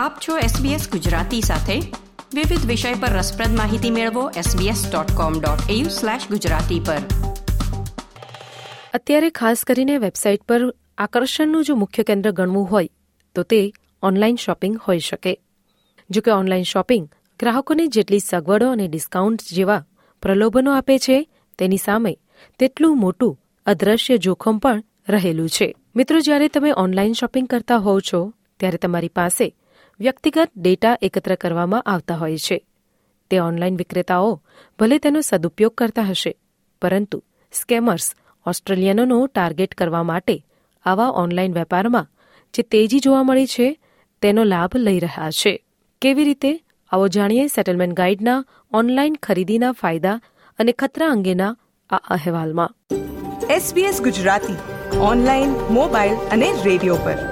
આપ છો SBS ગુજરાતી સાથે. વિવિધ વિષય પર રસપ્રદ માહિતી મેળવો sbs.com.au/gujarati પર. અત્યારે ખાસ કરીને વેબસાઇટ પર આકર્ષણનું જો મુખ્ય કેન્દ્ર ગણવું હોય, તો તે ઓનલાઈન શોપિંગ હોઈ શકે. જો કે ઓનલાઈન શોપિંગ ગ્રાહકોને જેટલી સગવડો અને ડિસ્કાઉન્ટ જેવા પ્રલોભનો આપે છે, તેની સામે તેટલું મોટું અદ્રશ્ય જોખમ પણ રહેલું છે. મિત્રો, જ્યારે તમે ઓનલાઈન શોપિંગ કરતા હોવ છો, ત્યારે તમારી પાસે વ્યક્તિગત ડેટા એકત્ર કરવામાં આવતા હોય છે. તે ઓનલાઈન વિક્રેતાઓ ભલે તેનો સદુપયોગ કરતા હશે, પરંતુ સ્કેમર્સ ઓસ્ટ્રેલિયનોનો ટાર્ગેટ કરવા માટે આવા ઓનલાઈન વેપારમાં જે તેજી જોવા મળી છે, તેનો લાભ લઈ રહ્યા છે. કેવી રીતે? આવો જાણીએ સેટલમેન્ટ ગાઈડના ઓનલાઈન ખરીદીના ફાયદા અને ખતરા અંગેના આ અહેવાલમાં. એસબીએસ ગુજરાતી, ઓનલાઈન, મોબાઈલ અને રેડિયો પર.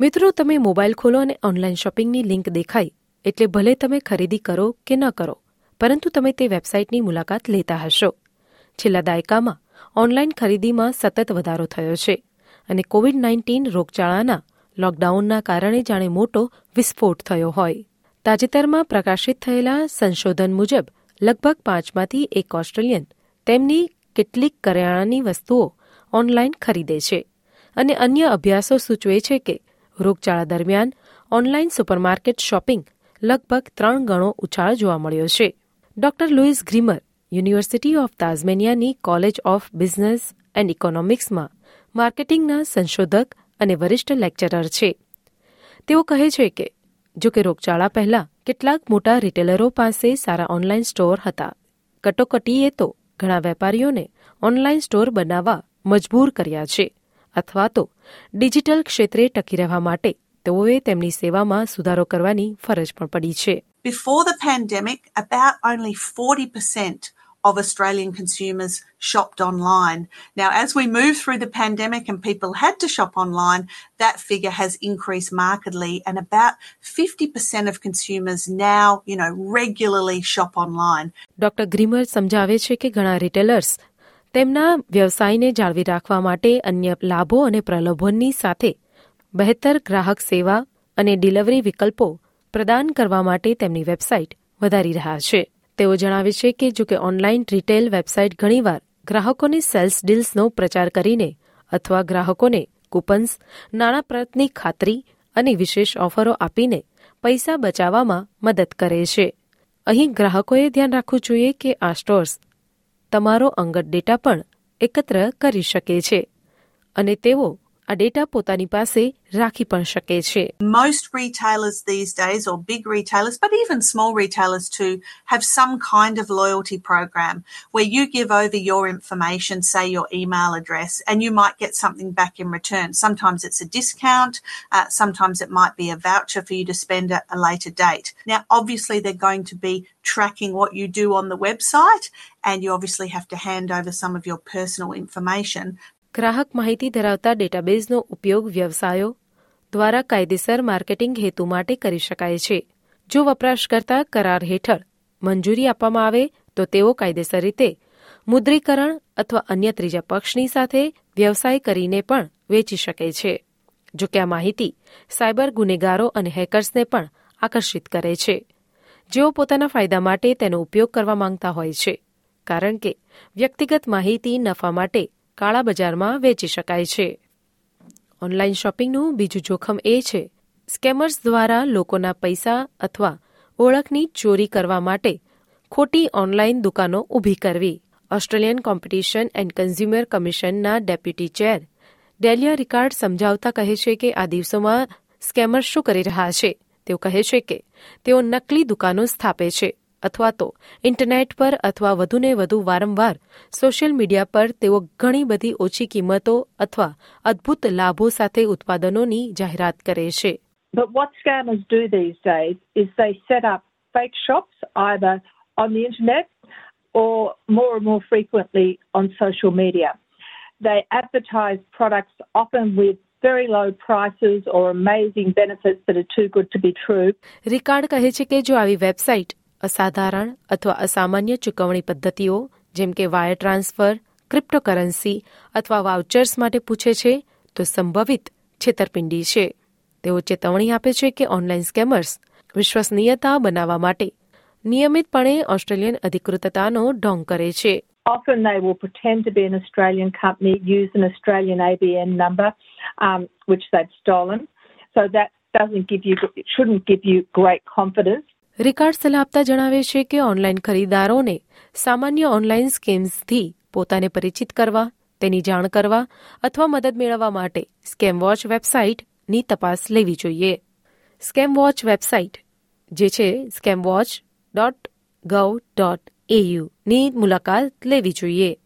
મિત્રો, તમે મોબાઈલ ખોલો અને ઓનલાઈન શોપિંગની લિંક દેખાય એટલે ભલે તમે ખરીદી કરો કે ન કરો, પરંતુ તમે તે વેબસાઇટની મુલાકાત લેતા હશો. છેલ્લા દાયકામાં ઓનલાઈન ખરીદીમાં સતત વધારો થયો છે અને કોવિડ નાઇન્ટીન રોગચાળાના લોકડાઉનના કારણે જાણે મોટો વિસ્ફોટ થયો હોય. તાજેતરમાં પ્રકાશિત થયેલા સંશોધન મુજબ, લગભગ પાંચમાંથી એક ઓસ્ટ્રેલિયન તેમની કેટલીક કરિયાણાની વસ્તુઓ ઓનલાઈન ખરીદે છે અને અન્ય અભ્યાસો સૂચવે છે કે રોગચાળા દરમિયાન ઓનલાઈન સુપરમાર્કેટ શોપિંગ લગભગ ત્રણ ગણો ઉછાળ જોવા મળ્યો છે. Doctor Louise Grimmer university of તાઝમેનિયાની college of business and ઇકોનોમિક્સમાં માર્કેટિંગના સંશોધક અને વરિષ્ઠ લેક્ચરર છે. તેઓ કહે છે કે જો કે રોગચાળા પહેલા કેટલાક મોટા રિટેલરો પાસે સારા ઓનલાઈન સ્ટોર હતા. કટોકટીએ તો ઘણા વેપારીઓને ઓનલાઈન સ્ટોર બનાવવા મજબૂર કર્યા છે. અથવા તો ડિજિટલ ક્ષેત્રે ટકી રહેવા માટે તેઓએ તેમની સેવામાં સુધારો કરવાની ફરજ પણ પડી છે Before the pandemic, about only 40% of Australian consumers shopped online. Now, as we move through the pandemic and people had to shop online, that figure has increased markedly, and about 50% of consumers now, you know, regularly shop online. Doctor Grimmer સમજાવે છે કે ઘણા retailers તેમના વ્યવસાયને જાળવી રાખવા માટે અન્ય લાભો અને પ્રલોભનની સાથે બહેતર ગ્રાહક સેવા અને ડિલિવરી વિકલ્પો પ્રદાન કરવા માટે તેમની વેબસાઇટ વધારી રહ્યા છે. તેઓ જણાવે છે કે જો કે ઓનલાઈન રિટેલ વેબસાઇટ ઘણીવાર ગ્રાહકોને સેલ્સ ડીલ્સનો પ્રચાર કરીને અથવા ગ્રાહકોને કૂપન્સ, નાણાં પ્રતની ખાતરી અને વિશેષ ઓફરો આપીને પૈસા બચાવવામાં મદદ કરે છે. અહીં ગ્રાહકોએ ધ્યાન રાખવું જોઈએ કે આ સ્ટોર્સ તમારો અંગત ડેટા પણ એકત્ર કરી શકે છે અને તેઓ આ ડેટા પોતાની પાસે રાખી પણ શકે છે Most retailers these days, or big retailers, but even small retailers too, have some kind of loyalty program where you give over your information, say your email address, and you might get something back in return. Sometimes it's a discount, uh, sometimes it might be a voucher for you to spend at a later date. Now, obviously, they're going to be tracking what you do on the website, and you obviously have to hand over some of your personal information. ગ્રાહક માહિતી ધરાવતા ડેટાબેઝનો ઉપયોગ વ્યવસાયો દ્વારા કાયદેસર marketing હેતુ માટે કરી શકાય છે. જો વપરાશકર્તા કરાર હેઠળ મંજૂરી આપવામાં આવે, તો તેઓ કાયદેસર રીતે મુદ્રીકરણ અથવા અન્ય ત્રીજા પક્ષની સાથે વ્યવસાય કરીને પણ વેચી શકે છે. જો કે આ માહિતી સાયબર ગુનેગારો અને હેકર્સને પણ આકર્ષિત કરે છે. જેઓ પોતાના ફાયદા માટે તેનો ઉપયોગ કરવા માંગતા હોય છે. કારણ કે વ્યક્તિગત માહિતી નફા માટે કાળા બજારમાં વેચી શકાય છે. ઓનલાઈન શોપિંગનું બીજું જોખમ એ છે, સ્કેમર્સ દ્વારા લોકોના પૈસા અથવા ઓળખની ચોરી કરવા માટે ખોટી ઓનલાઈન દુકાનો ઊભી કરવી. ઓસ્ટ્રેલિયન કોમ્પિટિશન એન્ડ કન્ઝ્યુમર કમિશનના ડેપ્યુટી ચેર ડેલિયા રિકાર્ડ સમજાવતા કહે છે કે આ દિવસોમાં સ્કેમર્સ શું કરી રહ્યા છે. તેઓ કહે છે કે તેઓ નકલી દુકાનો સ્થાપે છે. અથવા તો ઇન્ટરનેટ પર અથવા વધુને વધુ વારંવાર સોશિયલ મીડિયા પર તેઓ ઘણી બધી ઓછી કિંમતો અથવા અદ્ભુત લાભો સાથે ઉત્પાદનોની જાહેરાત કરે છે But what scammers do these days is they set up fake shops either on the internet or more and more frequently on social media. They advertise products often with very low prices or amazing benefits that are too good to be true. રિકાર્ડ કહે છે કે જો આવી website અસાધારણ અથવા અસામાન્ય ચૂકવણી પદ્ધતિઓ જેમ કે વાયર ટ્રાન્સફર ક્રિપ્ટોકરન્સી અથવા વાઉચર્સ માટે પૂછે છે તો સંભવિત છેતરપિંડી છે તેઓ ચેતવણી આપે છે કે ઓનલાઈન સ્કેમર્સ વિશ્વસનીયતા બનાવવા માટે નિયમિતપણે ઓસ્ટ્રેલિયન અધિકૃતતાનો ઢોંગ કરે છે Often they will pretend to be an Australian company, use an Australian ABN number, um, which they've stolen. So that doesn't give you, shouldn't give you great confidence. રિકાર્ડ સલાહ આપતા જણાવે છે કે ઓનલાઈન ખરીદારોને સામાન્ય ઓનલાઈન સ્કેમ્સથી પોતાને પરિચિત કરવા તેની જાણ કરવા અથવા મદદ મેળવવા માટે સ્કેમ વોચ વેબસાઇટની તપાસ લેવી જોઈએ. સ્કેમ વોચ વેબસાઇટ જે છે scam watch dot gov dot એયુની મુલાકાત લેવી જોઈએ.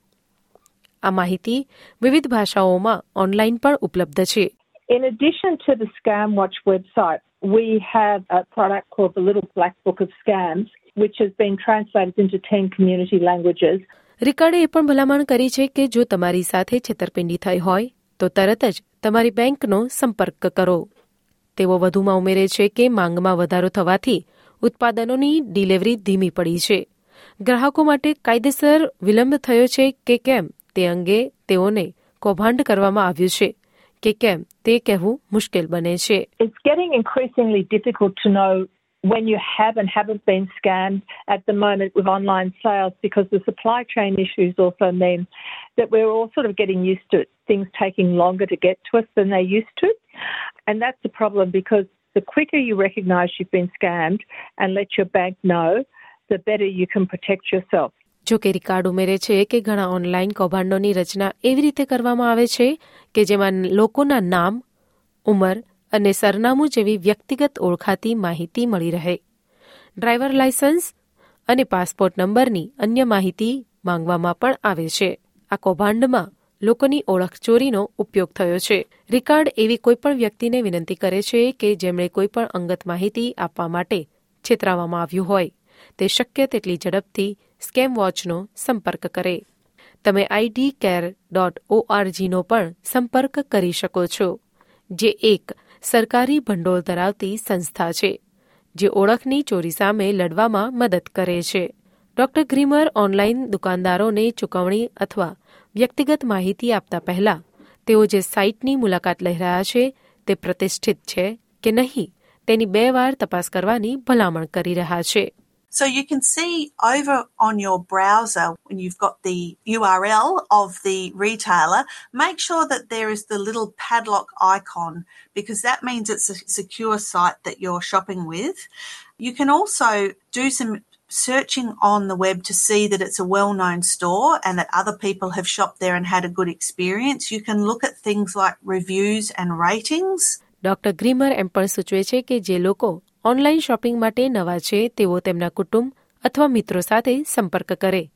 આ માહિતી વિવિધ ભાષાઓમાં ઓનલાઈન પણ ઉપલબ્ધ છે. In addition to the ScamWatch website, we have a product called the Little Black Book of Scams, which has been translated into 10 community languages. રિકાર્ડે એ પણ ભલામણ કરી છે કે જો તમારી સાથે છેતરપિંડી થઈ હોય તો તરત જ તમારી બેંકનો સંપર્ક કરો. તેઓ વધુમાં ઉમેરે છે કે માંગમાં વધારો થવાથી ઉત્પાદનોની ડિલિવરી ધીમી પડી છે. ગ્રાહકો માટે કાયદેસર વિલંબ થયો છે કે કેમ તે અંગે તેઓને કૌભાંડ કરવામાં આવ્યું છે. કે કેમ તે કહેવું મુશ્કેલ બને છે It's getting increasingly difficult to know when you have and haven't been scammed at the moment with online sales because the supply chain issues also mean that we're all sort of getting used to things taking longer to get to us than they used to. And that's the problem because the quicker you recognize you've been scammed and let your bank know, the better you can protect yourself. જો કે રિકાર્ડ ઉમેરે છે કે ઘણા online કૌભાંડોની રચના એવી રીતે કરવામાં આવે છે કે જેમાં લોકોના નામ, ઉંમર અને સરનામું જેવી વ્યક્તિગત ઓળખાતી માહિતી મળી રહે. ડ્રાઈવર લાયસન્સ અને પાસપોર્ટ નંબરની અન્ય માહિતી માંગવામાં પણ આવે છે. આ કૌભાંડમાં લોકોની ઓળખ ચોરીનો ઉપયોગ થયો છે. રિકાર્ડ એવી કોઈપણ વ્યક્તિને વિનંતી કરે છે કે જેમણે કોઈપણ અંગત માહિતી આપવા માટે છેતરાવવામાં આવ્યું હોય. તે શક્ય તેટલી ઝડપથી સ્કેમ વોચનો સંપર્ક કરે. તમે આઈડી કેર ડોટ ઓઆરજીનો પણ સંપર્ક કરી શકો છો, જે એક સરકારી ભંડોળ ધરાવતી સંસ્થા છે, જે ઓળખની ચોરી સામે લડવામાં મદદ કરે છે. ડોક્ટર ગ્રીમર ઓનલાઈન દુકાનદારોને ચૂકવણી અથવા વ્યક્તિગત માહિતી આપતા પહેલા, તેઓ જે સાઇટની મુલાકાત લઈ રહ્યા છે, તે પ્રતિષ્ઠિત છે કે નહીં, તેની બે વાર તપાસ કરવાની ભલામણ કરી રહ્યા છે. So you can see over on your browser when you've got the URL of the retailer, make sure that there is the little padlock icon because that means it's a secure site that you're shopping with. You can also do some searching on the web to see that it's a well known store and that other people have shopped there and had a good experience. You can look at things like reviews and ratings. Doctor Grimmer એમ પણ સૂચવે છે કે જે લોકો online shopping માટે નવા છે, તેઓ તેમના કુટુંબ અથવા મિત્રો સાથે સંપર્ક કરે,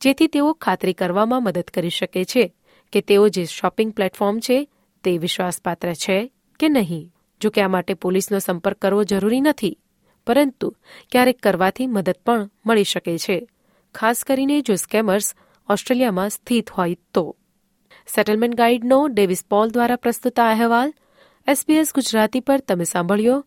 જેથી તેઓ ખાતરી કરવામાં મદદ કરી શકે છે કે તેઓ જે શોપિંગ પ્લેટફોર્મ છે, તે વિશ્વાસપાત્ર છે કે નહીં. જો કે આ માટે પોલીસનો સંપર્ક કરવો જરૂરી નથી, પરંતુ ક્યારેક કરવાથી મદદ પણ મળી શકે છે, ખાસ કરીને જો સ્કેમર્સ ઓસ્ટ્રેલિયામાં સ્થિત હોય તો. સેટલમેન્ટ ગાઈડનો ડેવિસ પોલ દ્વારા પ્રસ્તુત આ અહેવાલ. એસબીએસ ગુજરાતી પર તમે સાંભળ્યો